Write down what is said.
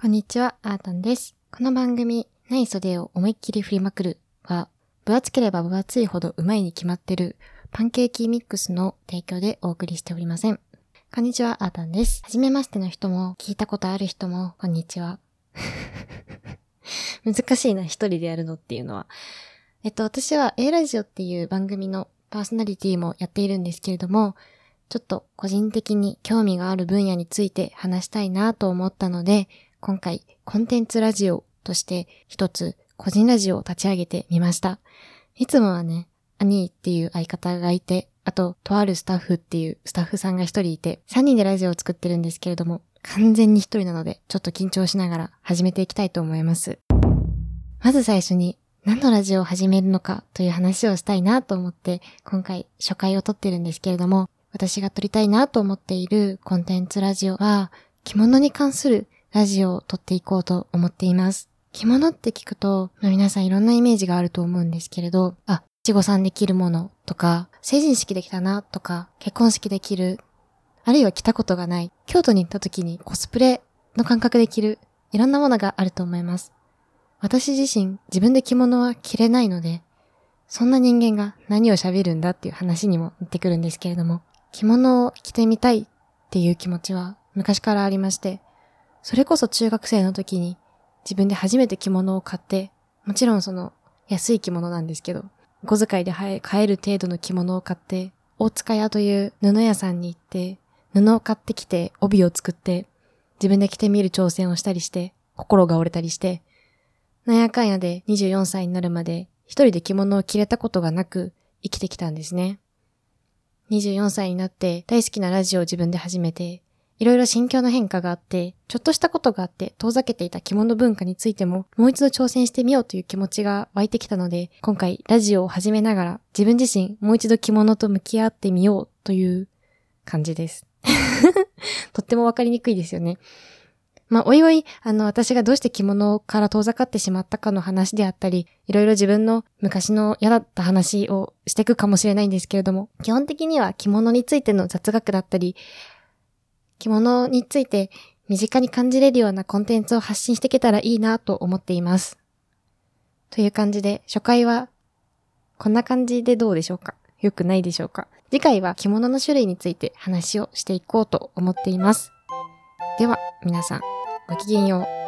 こんにちは、あーたんです。この番組、ない袖を思いっきり振りまくるは、分厚ければ分厚いほどうまいに決まってるパンケーキミックスの提供でお送りしておりません。こんにちは、あーたんです。はじめましての人も、聞いたことある人も、こんにちは。難しいな、一人でやるのっていうのは。えっと、私は A ラジオっていう番組のパーソナリティもやっているんですけれども、ちょっと個人的に興味がある分野について話したいなと思ったので、今回コンテンツラジオとして一つ個人ラジオを立ち上げてみました。いつもはね、アニーっていう相方がいて、あと、とあるスタッフっていうスタッフさんが一人いて、三人でラジオを作ってるんですけれども、完全に一人なので、ちょっと緊張しながら始めていきたいと思います。まず最初に、何のラジオを始めるのかという話をしたいなと思って、今回初回を撮ってるんですけれども、私が撮りたいなと思っているコンテンツラジオは、着物に関するラジオを撮っていこうと思っています。着物って聞くと、皆さんいろんなイメージがあると思うんですけれど、あ、七五三で着るものとか、成人式で着たなとか、結婚式で着る、あるいは着たことがない、京都に行った時にコスプレの感覚で着る、いろんなものがあると思います。私自身、自分で着物は着れないので、そんな人間が何を喋るんだっていう話にもなってくるんですけれども、着物を着てみたいっていう気持ちは昔からありまして、それこそ中学生の時に自分で初めて着物を買って、もちろんその安い着物なんですけど、小遣いで買える程度の着物を買って、大塚屋という布屋さんに行って、布を買ってきて帯を作って、自分で着てみる挑戦をしたりして、心が折れたりして、なんやかんやで24歳になるまで一人で着物を着れたことがなく生きてきたんですね。24歳になって大好きなラジオを自分で始めて、いろいろ心境の変化があって、ちょっとしたことがあって遠ざけていた着物文化についてももう一度挑戦してみようという気持ちが湧いてきたので、今回ラジオを始めながら自分自身もう一度着物と向き合ってみようという感じです。とってもわかりにくいですよね。まあ、おいおい、あの、私がどうして着物から遠ざかってしまったかの話であったり、いろいろ自分の昔の嫌だった話をしていくかもしれないんですけれども、基本的には着物についての雑学だったり、着物について身近に感じれるようなコンテンツを発信していけたらいいなと思っています。という感じで、初回はこんな感じでどうでしょうか？よくないでしょうか？次回は着物の種類について話をしていこうと思っています。では、皆さん、ごきげんよう。